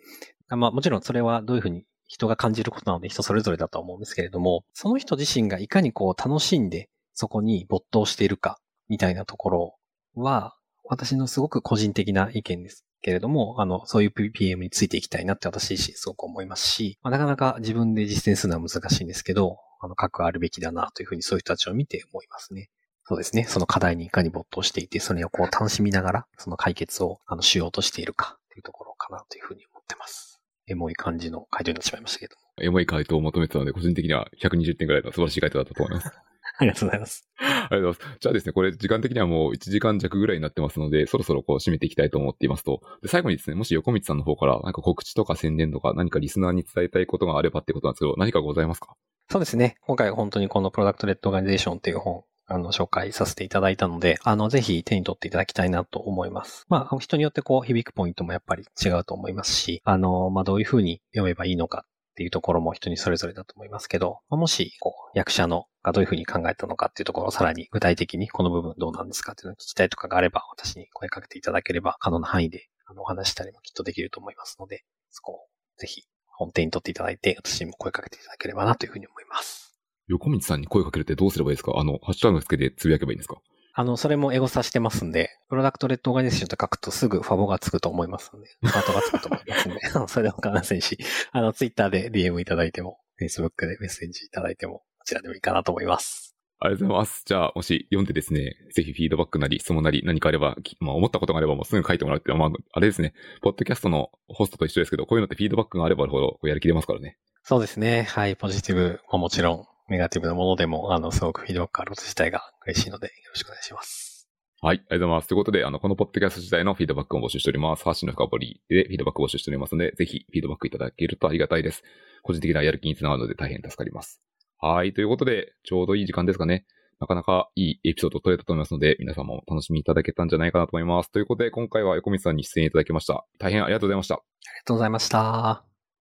まあもちろんそれはどういうふうに人が感じることなので人それぞれだと思うんですけれども、その人自身がいかにこう楽しんでそこに没頭しているかみたいなところは、私のすごく個人的な意見ですけれども、あの、そういう PPM についていきたいなって私自身すごく思いますし、まあ、なかなか自分で実践するのは難しいんですけど、あの、核あるべきだなというふうにそういう人たちを見て思いますね。そうですね。その課題にいかに没頭していて、それをこう楽しみながら、その解決をあのしようとしているかっていうところかなというふうに思ってます。エモい感じの回答になってしまいましたけども。エモい回答を求めてたので、個人的には120点ぐらいの素晴らしい回答だったと思います。ありがとうございます。ありがとうございます。じゃあですね、これ時間的にはもう1時間弱ぐらいになってますので、そろそろこう締めていきたいと思っていますと、で最後にですね、もし横道さんの方から何か告知とか宣伝とか何かリスナーに伝えたいことがあればってことなんですけど、何かございますか？そうですね。今回本当にこのプロダクトレッドオーガニゼーションっていう本、あの、紹介させていただいたので、あの、ぜひ手に取っていただきたいなと思います。まあ、人によってこう、響くポイントもやっぱり違うと思いますし、あの、まあ、どういうふうに読めばいいのかっていうところも人にそれぞれだと思いますけど、もし、こう、役者のがどういうふうに考えたのかっていうところをさらに具体的にこの部分どうなんですかっていうのを聞きたいとかがあれば、私に声かけていただければ可能な範囲であのお話したりもきっとできると思いますので、そこをぜひ本手に取っていただいて、私にも声かけていただければなというふうに思います。横道さんに声かけるってどうすればいいですか？あの、ハッシュタグつけてつぶやけばいいんですか？あの、それもエゴサしてますんで、プロダクトレッドオーガニゼーションと書くとすぐファボがつくと思いますので、ファートがつくと思いますんで、それでも構いませんし、あの、ツイッターで DM いただいても、Facebook でメッセージいただいても、こちらでもいいかなと思います。ありがとうございます。じゃあ、もし読んでですね、ぜひフィードバックなり、質問なり、何かあれば、まあ、思ったことがあればもうすぐ書いてもらうって、まあ、あれですね、ポッドキャストのホストと一緒ですけど、こういうのってフィードバックがあればあるほど、やりきれますからね。そうですね。はい、ポジティブももちろん、ネガティブなものでも、あの、すごくフィードバックあること自体が嬉しいので、よろしくお願いします。はい、ありがとうございます。ということで、あの、このポッドキャスト自体のフィードバックを募集しております。ハッシュの深掘りでフィードバックを募集しておりますので、ぜひフィードバックいただけるとありがたいです。個人的なやる気につながるので大変助かります。はい、ということで、ちょうどいい時間ですかね。なかなかいいエピソード取れたと思いますので、皆さんも楽しみいただけたんじゃないかなと思います。ということで、今回は横道さんに出演いただきました。大変ありがとうございました。ありがとうございました。